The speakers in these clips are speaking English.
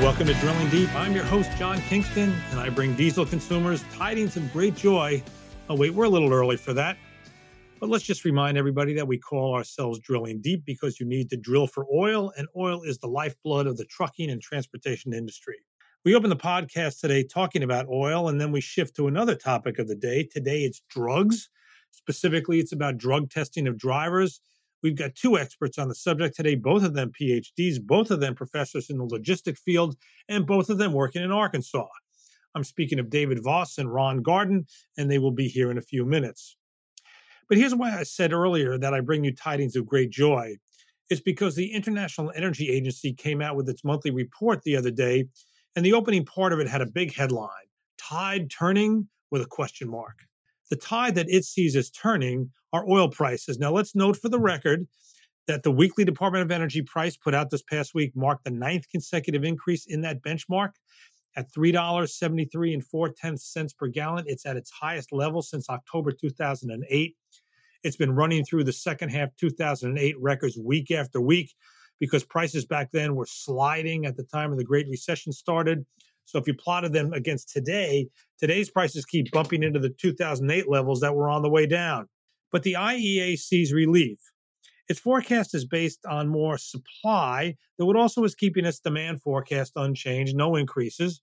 Welcome to Drilling Deep. I'm your host, John Kingston, and I bring diesel consumers tidings of great joy. Oh, wait, we're a little early for that. But let's just remind everybody that we call ourselves Drilling Deep because you need to drill for oil, and oil is the lifeblood of the trucking and transportation industry. We open the podcast today talking about oil, and then we shift to another topic of the day. Today it's drugs. Specifically, it's about drug testing of drivers We've got two experts on the subject today, both of them PhDs, both of them professors in the logistic field, and both of them working in Arkansas. I'm speaking of David Voss and Ron Gordon, and they will be here in a few minutes. But here's why I said earlier that I bring you tidings of great joy. It's because the International Energy Agency came out with its monthly report the other day, and the opening part of it had a big headline Tide Turning with a question mark. The tide that it sees as turning are oil prices. Now, let's note for the mm. record that the weekly Department of Energy price put out this past week marked the ninth consecutive increase in that benchmark at $3.73 and 4 cents per gallon. It's at its highest level since October 2008. It's been running through the second half 2008 records week after week because prices back then were sliding at the time of the Great Recession started. So if you plotted them against today, today's prices keep bumping into the 2008 levels that were on the way down but the IEA sees relief. Its forecast is based on more supply, though it also is keeping its demand forecast unchanged, no increases.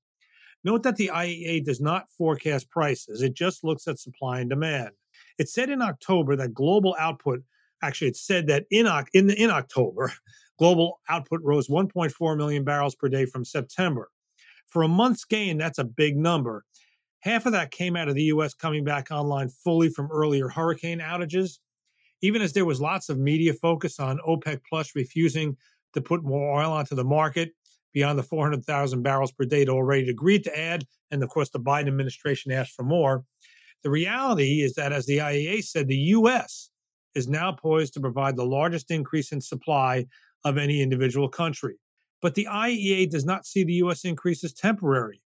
Note that the IEA does not forecast prices, it just looks at supply and demand. It said in October that global output, actually, it said that in, in, in October, global output rose 1.4 million barrels per day from September. For a month's gain, that's a big number. Half of that came out of the US coming back online fully from earlier hurricane outages. Even as there was lots of media focus on OPEC Plus refusing to put more oil onto the market beyond the 400,000 barrels per day it already agreed to add, and of course the Biden administration asked for more. The reality is that, as the IEA said, the U.S. is now poised to provide the largest increase in supply of any individual country. But the IEA does not see the U.S. increase as temporary.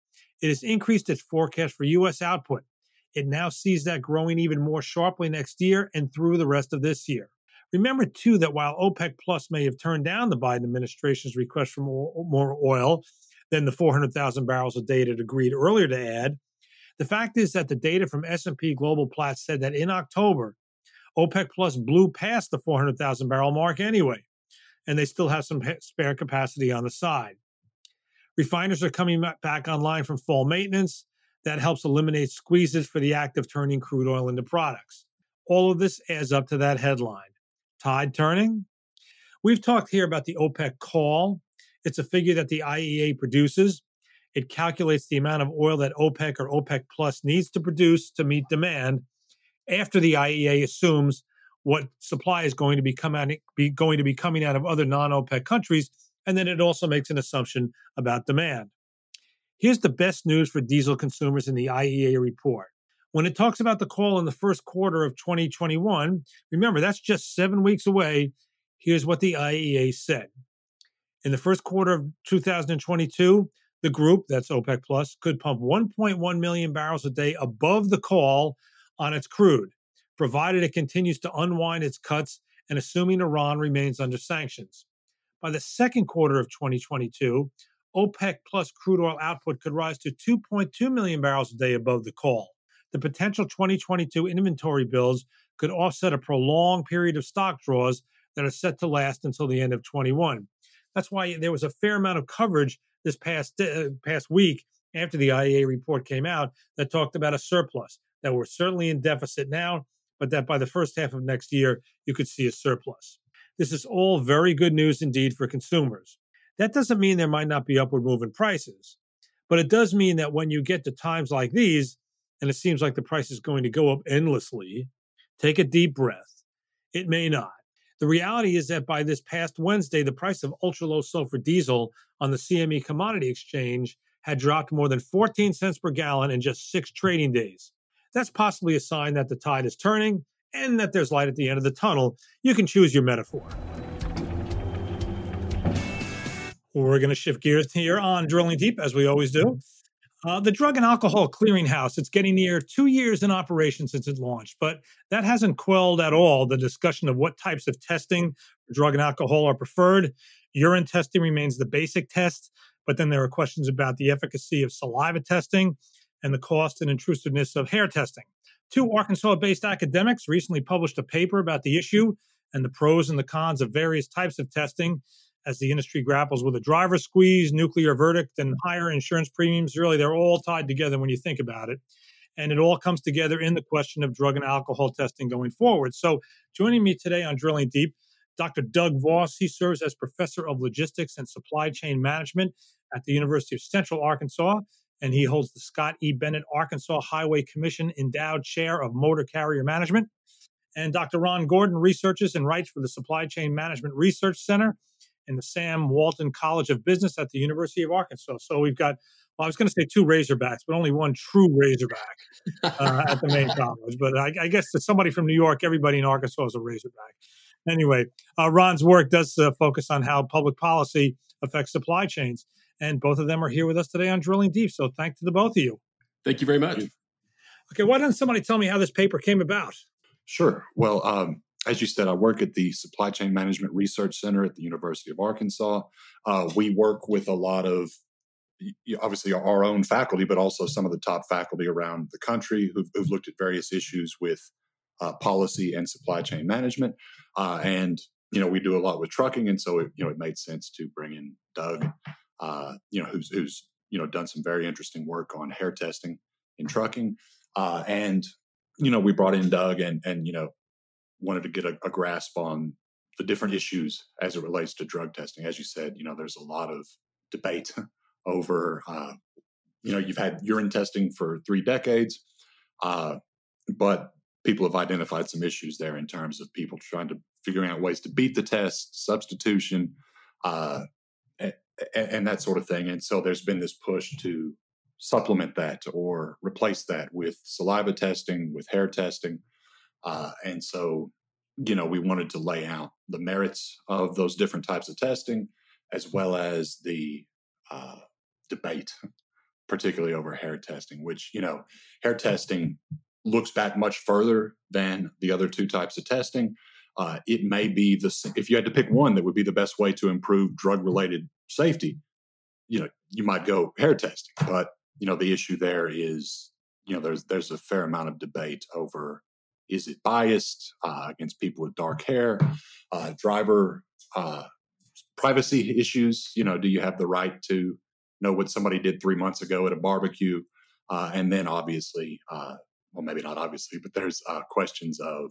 It has increased its forecast for U.S. output. It now sees that growing even more sharply next year and through the rest of this year. Remember, too, that while OPEC Plus may have turned down the Biden administration's request for more, oil than the 400,000 barrels a day it had agreed earlier to add, the fact is that the data from S&P Global Platts said that in October, OPEC Plus blew past the 400,000 barrel mark anyway, and they still have some spare capacity on the side. Refiners are coming back online from fall maintenance. That helps eliminate squeezes for the act of turning crude oil into products. All of this adds up to that headline. Tide turning? We've talked here about the OPEC call. It's a figure that the IEA produces. It calculates the amount of oil that OPEC or OPEC Plus needs to produce to meet demand after the IEA assumes what supply is going to be, be going to be coming out of other non-OPEC countries and then it also makes an assumption about demand. Here's the best news for diesel consumers in the IEA report. When it talks about the call in the first quarter of 2021, remember that's just seven weeks away. Here's what the IEA said. In the first quarter of 2022, the group, that's OPEC Plus, could pump 1.1 million barrels a day above the call on its crude, provided it continues to unwind its cuts and assuming Iran remains under sanctions. By the second quarter of 2022, OPEC plus crude oil output could rise to 2.2 million barrels a day above the call. The potential 2022 inventory builds could offset a prolonged period of stock draws that are set to last until the end of 21. That's why there was a fair amount of coverage this past uh, past week after the IEA report came out that talked about a surplus that we're certainly in deficit now, but that by the first half of next year you could see a surplus. This is all very good news indeed for consumers. That doesn't mean there might not be upward moving prices, but it does mean that when you get to times like these, and it seems like the price is going to go up endlessly, take a deep breath. It may not. The reality is that by this past Wednesday, the price of ultra low sulfur diesel on the CME commodity exchange had dropped more than 14 cents per gallon in just six trading days. That's possibly a sign that the tide is turning and that there's light at the end of the tunnel. You can choose your metaphor. We're going to shift gears here on Drilling Deep, as we always do. Uh, the Drug and Alcohol Clearinghouse, it's getting near two years in operation since it launched, but that hasn't quelled at all the discussion of what types of testing for drug and alcohol are preferred. Urine testing remains the basic test, But then there are questions about the efficacy of saliva testing and the cost and intrusiveness of hair testing. Two Arkansas based academics recently published a paper about the issue and the pros and the cons of various types of testing as the industry grapples with a driver squeeze, nuclear verdict, and higher insurance premiums. Really, they're all tied together when you think about it. And it all comes together in the question of drug and alcohol testing going forward. So, joining me today on Drilling Deep, Dr. Doug Voss. He serves as professor of logistics and supply chain management at the University of Central Arkansas, and he holds the Scott E. Bennett Arkansas Highway Commission Endowed Chair of Motor Carrier Management. And Dr. Ron Gordon researches and writes for the Supply Chain Management Research Center in the Sam Walton College of Business at the University of Arkansas. So we've got, well, I was going to say two Razorbacks, but only one true Razorback uh, at the main college. But I, I, guess to somebody from New York, everybody in Arkansas is a Razorback. Anyway, uh, Ron's work does uh, focus on how public policy affects supply chains. And both of them are here with us today on Drilling Deep. So thank to the both of you. Thank you very much. Okay, why doesn't somebody tell me how this paper came about? Sure. Well, um, as you said, I work at the Supply Chain Management Research Center at the University of Arkansas. Uh, we work with a lot of obviously our own faculty, but also some of the top faculty around the country who've, who've looked at various issues with uh, policy and supply chain management. Uh, and you know, we do a lot with trucking, and so it, you know it made sense to bring in Doug, uh, you know, who's who's you know done some very interesting work on hair testing in trucking, uh, and you know we brought in Doug and and you know wanted to get a, a grasp on the different issues as it relates to drug testing. As you said, you know, there's a lot of debate over, uh, you know, you've had urine testing for three decades, uh, but people have identified some issues there in terms of people trying to figuring out ways to beat the test, substitution, uh, and, and that sort of thing. And so there's been this push to supplement that or replace that with saliva testing, with hair testing. Uh, and so, you know, we wanted to lay out the merits of those different types of testing, as well as the uh, debate, particularly over hair testing, which, you know, hair testing looks back much further than the other two types of testing. Uh, it may be the if you had to pick one that would be the best way to improve drug related safety, you know, you might go hair testing. But you know, the issue there is, you know, there's there's a fair amount of debate over is it biased uh, against people with dark hair, uh, driver uh, privacy issues. You know, do you have the right to know what somebody did three months ago at a barbecue? Uh, and then obviously uh, well, maybe not obviously, but there's uh, questions of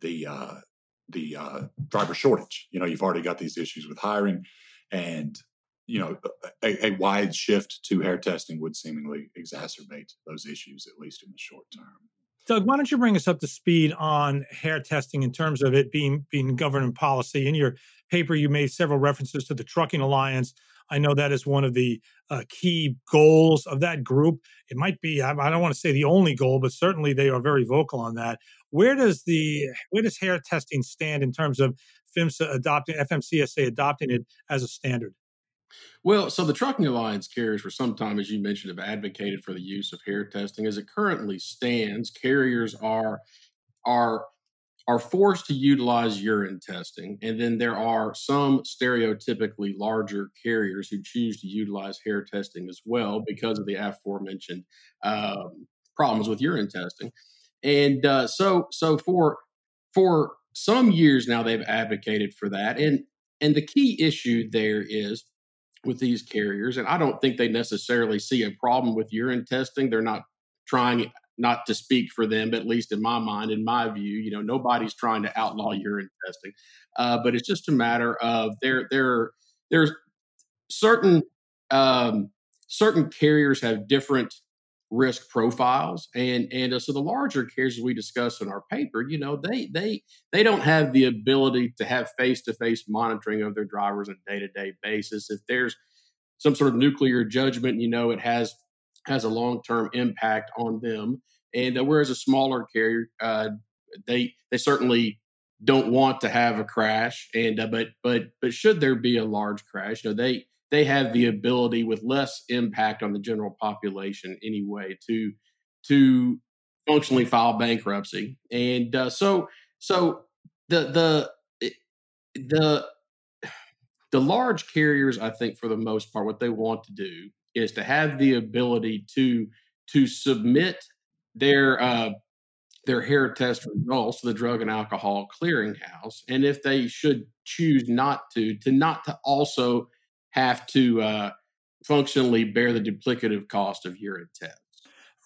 the the driver shortage. You know, you've already got these issues with hiring, and you know, a, a, wide shift to hair testing would seemingly exacerbate those issues, at least in the short term. Doug, why don't you bring us up to speed on hair testing in terms of it being being government policy? In your paper, you made several references to the Trucking Alliance. I know that is one of the uh, key goals of that group. It might be I, I don't want to say the only goal, but certainly they are very vocal on that. Where does the where does hair testing stand in terms of FMCSA adopting FMCSA adopting it as a standard? Well, so the Trucking Alliance carriers for some time, as you mentioned, have advocated for the use of hair testing. As it currently stands, carriers are are are forced to utilize urine testing. And then there are some stereotypically larger carriers who choose to utilize hair testing as well because of the aforementioned um, problems with urine testing. And uh, so, so for for some years now, they've advocated for that. And and the key issue there is with these carriers, and I don't think they necessarily see a problem with urine testing. They're not trying not to speak for them, at least in my mind, in my view, you know, nobody's trying to outlaw urine testing, uh, but it's just a matter of there, there, there's certain um, certain carriers have different risk profiles, and and uh, so the larger carriers we discuss in our paper, you know, they they they don't have the ability to have face to face monitoring of their drivers on a day to day basis. If there's some sort of nuclear judgment, you know, it has has a long term impact on them. And uh, whereas a smaller carrier, uh, they they certainly don't want to have a crash. And uh, but but but should there be a large crash, you know, they they have the ability with less impact on the general population anyway to to functionally file bankruptcy. And uh, so so the the the the large carriers, I think, for the most part, what they want to do is to have the ability to to submit their uh, their hair test results to the Drug and Alcohol Clearinghouse, and if they should choose not to, to not to also have to uh, functionally bear the duplicative cost of urine tests.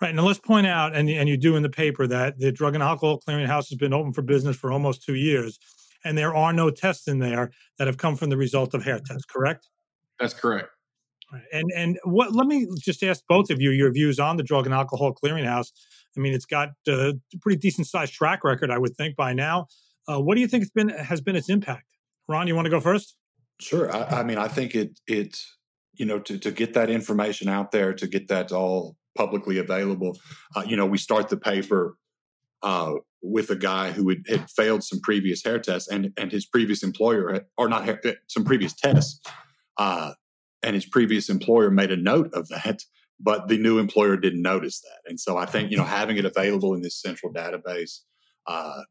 Right. Now let's point out, and, and you do in the paper, that the Drug and Alcohol Clearinghouse has been open for business for almost two years, and there are no tests in there that have come from the result of hair tests, correct? That's correct. Right. And and what? Let me just ask both of you your views on the Drug and Alcohol Clearinghouse. I mean, it's got a pretty decent sized track record, I would think, by now. Uh, what do you think it's been has been its impact? Ron, you want to go first? Sure. I, I mean, I think it it you know to to get that information out there, to get that all publicly available. Uh, you know, we start the paper uh, with a guy who had, had, failed some previous hair tests, and and his previous employer, or not hair, some previous tests, uh, and his previous employer made a note of that but the new employer didn't notice that. And so I think, you know, having it available in this central database, uh,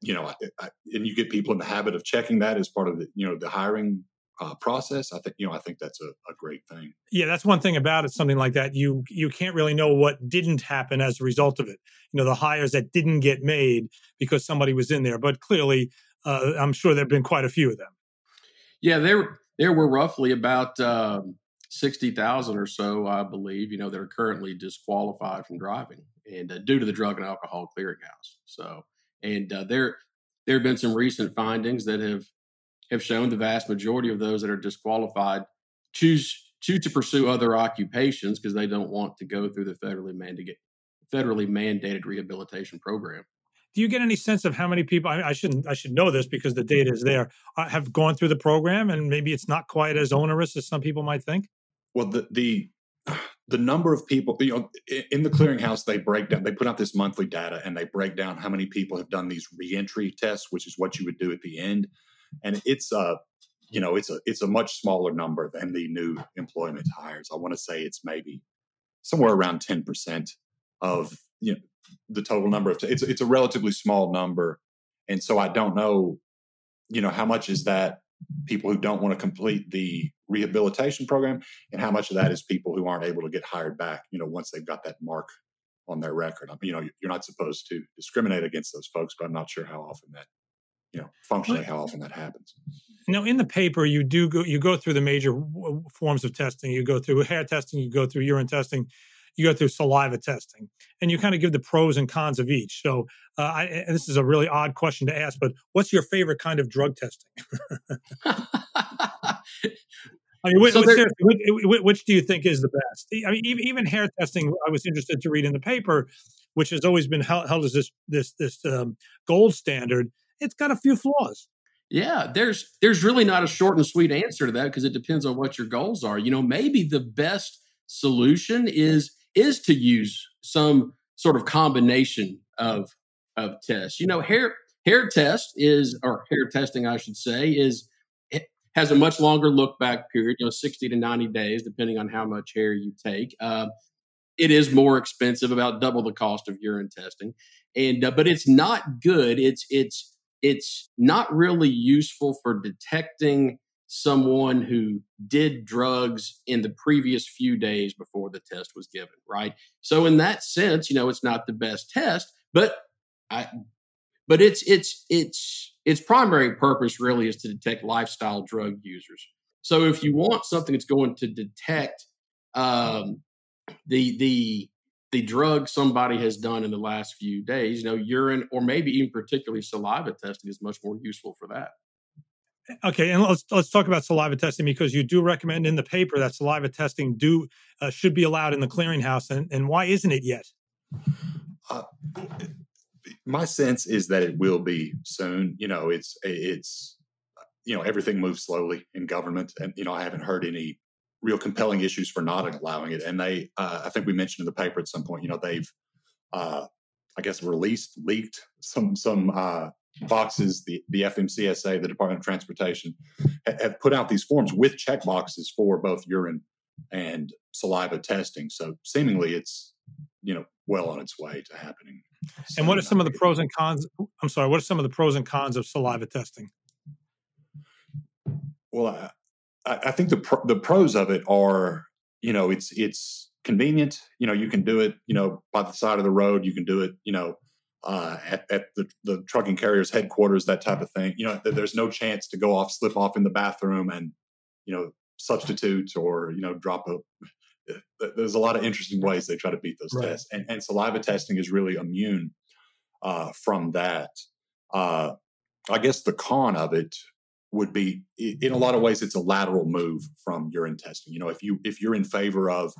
you know, I, I, and you get people in the habit of checking that as part of the, you know, the hiring uh, process. I think, you know, I think that's a, a, great thing. Yeah, that's one thing about it. Something like that, you you can't really know what didn't happen as a result of it. You know, the hires that didn't get made because somebody was in there. But clearly, uh, I'm sure there've been quite a few of them. Yeah, there there were roughly about. Um, 60,000 or so, I believe, you know, that are currently disqualified from driving and uh, due to the Drug and Alcohol Clearinghouse. So, and uh, there, there have been some recent findings that have have shown the vast majority of those that are disqualified choose choose to pursue other occupations because they don't want to go through the federally mandated federally mandated rehabilitation program. Do you get any sense of how many people? I, I shouldn't. I should know this because the data is there. Uh, have gone through the program, and maybe it's not quite as onerous as some people might think. Well, the the the number of people, you know, in the clearinghouse, they break down, they put out this monthly data and they break down how many people have done these reentry tests, which is what you would do at the end. And it's a, you know, it's a, it's a much smaller number than the new employment hires. I want to say it's maybe somewhere around 10% of, you know, the total number of, t- it's, it's a relatively small number. And so I don't know, you know, how much is that people who don't want to complete the rehabilitation program and how much of that is people who aren't able to get hired back you know once they've got that mark on their record you know you're not supposed to discriminate against those folks but i'm not sure how often that you know functionally how often that happens now in the paper you do go you go through the major forms of testing you go through hair testing you go through urine testing you go through saliva testing and you kind of give the pros and cons of each so uh, I, this is a really odd question to ask but what's your favorite kind of drug testing I mean, which, so which, which, which, do you think is the best? I mean, even, even, hair testing. I was interested to read in the paper, which has always been held, held as this this this um, gold standard. It's got a few flaws. Yeah, there's there's really not a short and sweet answer to that because it depends on what your goals are. You know, maybe the best solution is is to use some sort of combination of of tests. You know, hair hair test is or hair testing, I should say, is has a much longer look back period, you know, 60 to 90 days, depending on how much hair you take. Uh, it is more expensive, about double the cost of urine testing, and uh, but it's not good. It's it's it's not really useful for detecting someone who did drugs in the previous few days before the test was given, right? So in that sense, you know, it's not the best test, but I but it's it's it's its primary purpose really is to detect lifestyle drug users. So if you want something that's going to detect um, the the the drug somebody has done in the last few days, you know, urine or maybe even particularly saliva testing is much more useful for that. Okay, and let's let's talk about saliva testing because you do recommend in the paper that saliva testing do uh, should be allowed in the clearinghouse, and and why isn't it yet? Uh, my sense is that it will be soon. You know, it's it's you know everything moves slowly in government, and you know I haven't heard any real compelling issues for not allowing it. And they, uh, I think we mentioned in the paper at some point, you know, they've uh, I guess released leaked some some uh, boxes. The the FMCSA, the Department of Transportation, have put out these forms with check boxes for both urine and saliva testing. So seemingly, it's you know well on its way to happening. And what are some of the pros and cons? I'm sorry. What are some of the pros and cons of saliva testing? Well, I, I think the pro, the pros of it are, you know, it's it's convenient. You know, you can do it, you know, by the side of the road. You can do it, you know, uh, at, at the, the trucking carrier's headquarters, that type of thing. You know, there's no chance to go off, slip off in the bathroom, and you know, substitute or you know, drop a. There's a lot of interesting ways they try to beat those right. tests, and, and saliva testing is really immune uh, from that. Uh, I guess the con of it would be, in a lot of ways, it's a lateral move from urine testing. You know, if you if you're in favor of,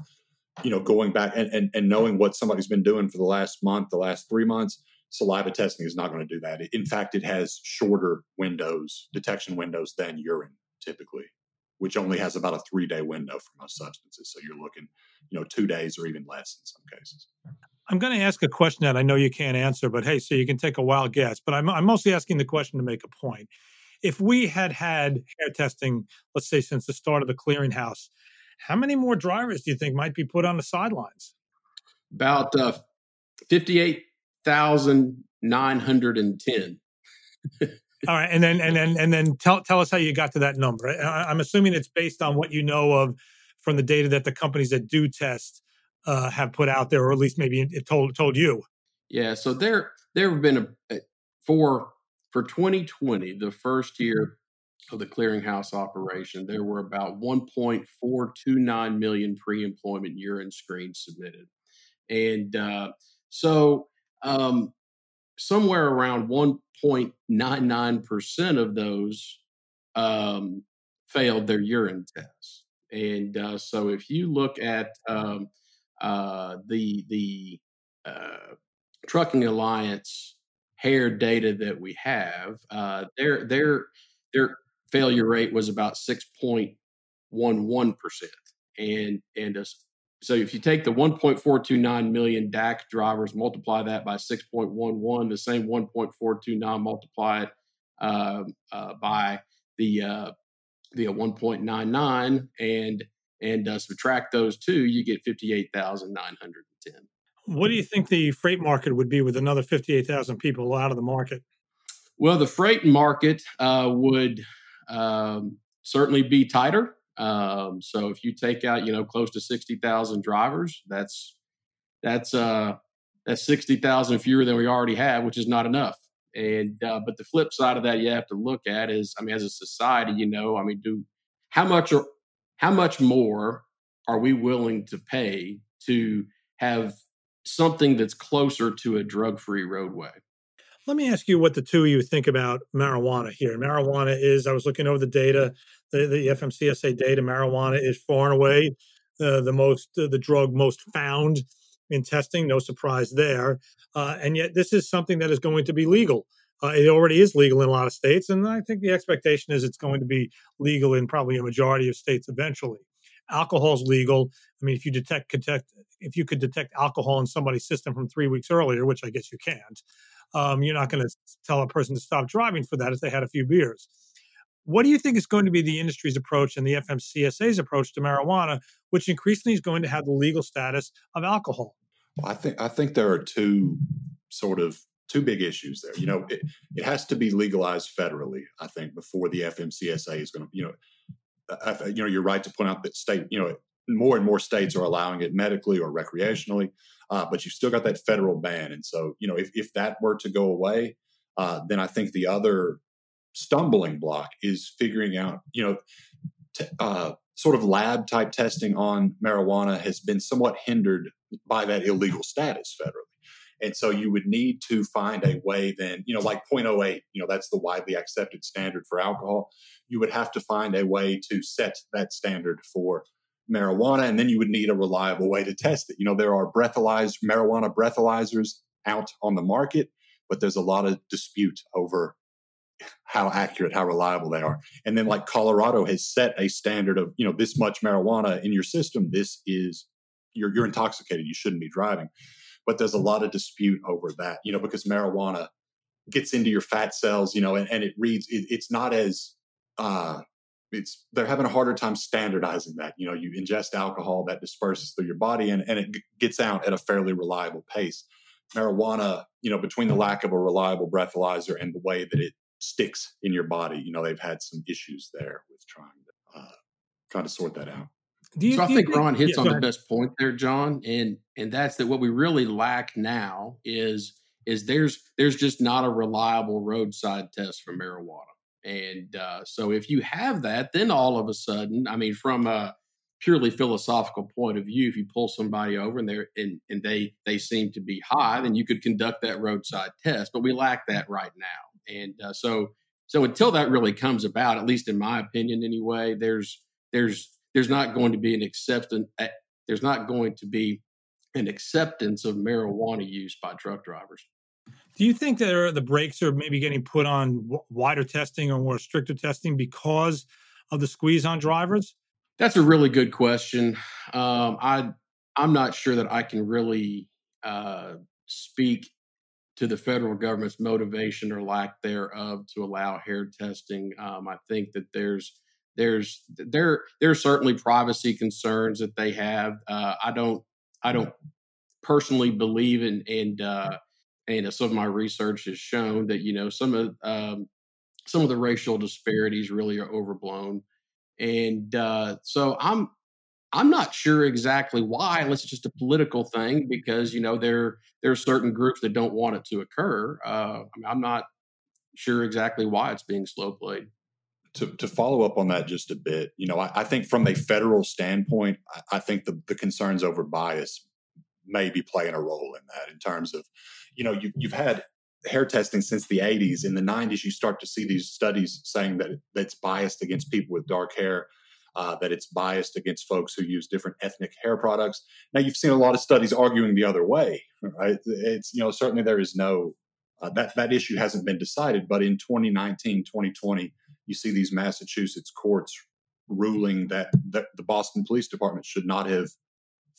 you know, going back and, and, and knowing what somebody's been doing for the last month, the last three months, saliva testing is not going to do that. In fact, it has shorter windows, detection windows than urine typically, which only has about a three day window for most substances. So you're looking, you know, two days or even less in some cases. I'm going to ask a question that I know you can't answer, but hey, so you can take a wild guess. But I'm, I'm mostly asking the question to make a point. If we had had hair testing, let's say since the start of the clearinghouse, how many more drivers do you think might be put on the sidelines? About uh, 58,910. All right, and then and then and then tell tell us how you got to that number. I, I'm assuming it's based on what you know of from the data that the companies that do test uh, have put out there, or at least maybe it told told you. Yeah, so there there have been a for for 2020, the first year of the clearinghouse operation, there were about 1.429 million pre-employment urine screens submitted, and uh, so um, somewhere around 1.99 percent of those um, failed their urine tests. And uh, so, if you look at um, uh, the the uh, trucking alliance hair data that we have, uh, their their their failure rate was about six point one one percent, and and so if you take the 1.429 million DAC drivers, multiply that by 6.11, the same 1.429 multiply it uh, uh, by the uh, the 1.99, and and uh, subtract those two, you get 58,910. What do you think the freight market would be with another 58,000 people out of the market? Well, the freight market uh, would um, certainly be tighter. Um, so if you take out, you know, close to 60,000 drivers, that's that's uh, that's 60,000 fewer than we already have, which is not enough. And uh, but the flip side of that you have to look at is, I mean, as a society, you know, I mean, do how much are how much more are we willing to pay to have something that's closer to a drug free roadway? Let me ask you what the two of you think about marijuana here. Marijuana is, I was looking over the data, the, the FMCSA data, marijuana is far and away uh, the most, uh, the drug most found in testing. No surprise there. Uh, and yet, this is something that is going to be legal. Uh, it already is legal in a lot of states, and I think the expectation is it's going to be legal in probably a majority of states eventually. Alcohol's legal. I mean, if you detect, detect if you could detect alcohol in somebody's system from three weeks earlier, which I guess you can't, um, you're not going to tell a person to stop driving for that if they had a few beers. What do you think is going to be the industry's approach and the FMCSA's approach to marijuana, which increasingly is going to have the legal status of alcohol? Well, I think I think there are two sort of two big issues there. You know, it, it has to be legalized federally, I think, before the FMCSA is going to, you know, I, you know, you're right to point out that state, you know, more and more states are allowing it medically or recreationally, uh, but you've still got that federal ban. And so, you know, if, if that were to go away, uh, then I think the other stumbling block is figuring out, you know, t- uh, sort of lab type testing on marijuana has been somewhat hindered by that illegal status federally. And so you would need to find a way then, you know, like 0.08, you know, that's the widely accepted standard for alcohol. You would have to find a way to set that standard for marijuana, and then you would need a reliable way to test it. You know, there are breathalyzed marijuana breathalyzers out on the market, but there's a lot of dispute over how accurate, how reliable they are. And then like Colorado has set a standard of, you know, this much marijuana in your system, this is you're you're intoxicated, you shouldn't be driving but there's a lot of dispute over that, you know, because marijuana gets into your fat cells, you know, and, and it reads, it, it's not as, uh, it's they're having a harder time standardizing that. You know, you ingest alcohol that disperses through your body and, and it g- gets out at a fairly reliable pace. Marijuana, you know, between the lack of a reliable breathalyzer and the way that it sticks in your body, you know, they've had some issues there with trying to uh, kind of sort that out. You, so I think, think Ron hits yeah, on the best point there, John, and and that's that what we really lack now is is there's there's just not a reliable roadside test for marijuana. And uh, so if you have that, then all of a sudden, I mean, from a purely philosophical point of view, if you pull somebody over and they and, and they they seem to be high, then you could conduct that roadside test. But we lack that right now, and uh, so so until that really comes about, at least in my opinion, anyway, there's there's there's not going to be an acceptance. There's not going to be an acceptance of marijuana use by truck drivers. Do you think that the brakes are maybe getting put on wider testing or more stricter testing because of the squeeze on drivers? That's a really good question. Um, I I'm not sure that I can really uh, speak to the federal government's motivation or lack thereof to allow hair testing. Um, I think that there's there's there there are certainly privacy concerns that they have. Uh, I don't I don't personally believe in and uh, and some of my research has shown that you know some of um, some of the racial disparities really are overblown, and uh, so I'm I'm not sure exactly why, unless it's just a political thing, because you know there there are certain groups that don't want it to occur. Uh, I I'm not sure exactly why it's being slow played. To, to follow up on that just a bit, you know, I, I think from a federal standpoint, I, I, think the, the concerns over bias may be playing a role in that in terms of, you know, you, you've had hair testing since the 80s. In the 90s, you start to see these studies saying that that's biased against people with dark hair uh, that it's biased against folks who use different ethnic hair products. Now, you've seen a lot of studies arguing the other way, right? It's, you know, certainly there is no, uh, that, that issue hasn't been decided, but in 2019, 2020, you see these Massachusetts courts ruling that, that the Boston Police Department should not have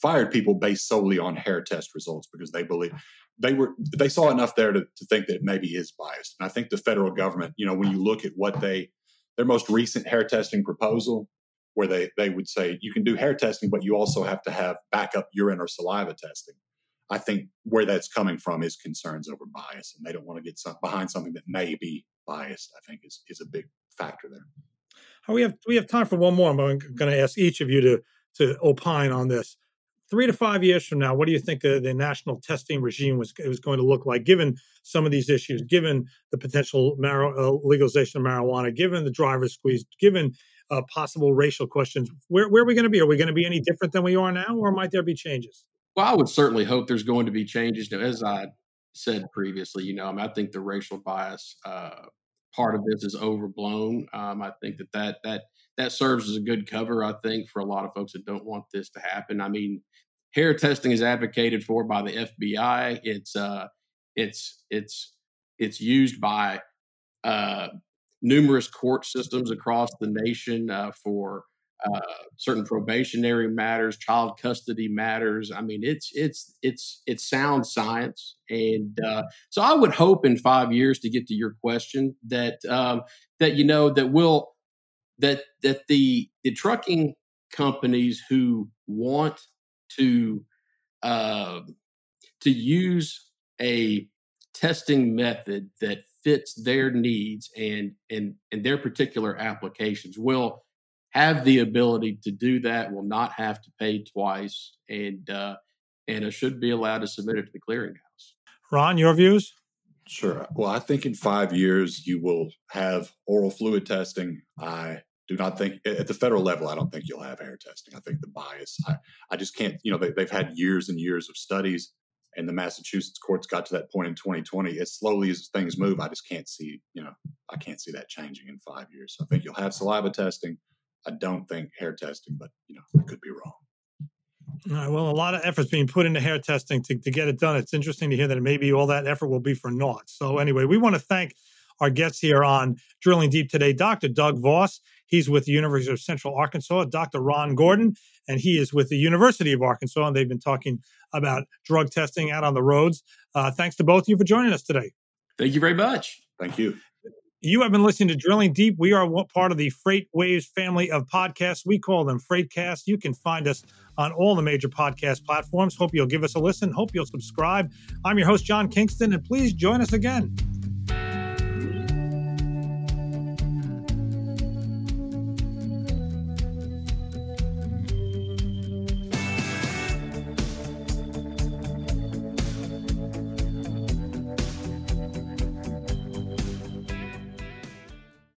fired people based solely on hair test results because they believe they were they saw enough there to, to think that it maybe is biased. And I think the federal government, you know, when you look at what they their most recent hair testing proposal where they, they would say you can do hair testing, but you also have to have backup urine or saliva testing. I think where that's coming from is concerns over bias, and they don't want to get some, behind something that may be biased. I think is is a big factor there. we have we have time for one more. I'm going to ask each of you to to opine on this. Three to five years from now, what do you think the, the national testing regime was was going to look like, given some of these issues, given the potential mar- uh, legalization of marijuana, given the driver's squeeze, given uh, possible racial questions. Where, where are we going to be? Are we going to be any different than we are now, or might there be changes? Well, I would certainly hope there's going to be changes. Now, as I said previously, you know, I, mean, I think the racial bias uh, part of this is overblown. Um, I think that, that that that serves as a good cover. I think for a lot of folks that don't want this to happen. I mean, hair testing is advocated for by the FBI. It's uh, it's it's it's used by uh, numerous court systems across the nation uh, for uh, certain probationary matters, child custody matters. I mean, it's it's it's it's sound science, and uh, so I would hope in five years to get to your question that um, that you know that will that that the the trucking companies who want to uh, to use a testing method that fits their needs and and and their particular applications will have the ability to do that will not have to pay twice and uh, and it should be allowed to submit it to the clearinghouse. Ron your views? Sure. Well i think in five years you will have oral fluid testing. I do not think at the federal level i don't think you'll have hair testing i think the bias i, I just can't you know they, they've had years and years of studies and the Massachusetts courts got to that point in 2020. As slowly as things move, I just can't see, you know, I can't see that changing in five years. So I think you'll have saliva testing. I don't think hair testing, but you know, I could be wrong. All right, well, a lot of efforts being put into hair testing to, to get it done. It's interesting to hear that maybe all that effort will be for naught. So anyway, we want to thank our guests here on Drilling Deep today, Dr. Doug Voss. He's with the University of Central Arkansas, Dr. Ron Gordon, and he is with the University of Arkansas. And they've been talking about drug testing out on the roads. Uh, thanks to both of you for joining us today. Thank you very much. Thank you. You have been listening to Drilling Deep. We are part of the FreightWaves family of podcasts. We call them Freightcast. You can find us on all the major podcast platforms. Hope you'll give us a listen. Hope you'll subscribe. I'm your host, John Kingston, and please join us again.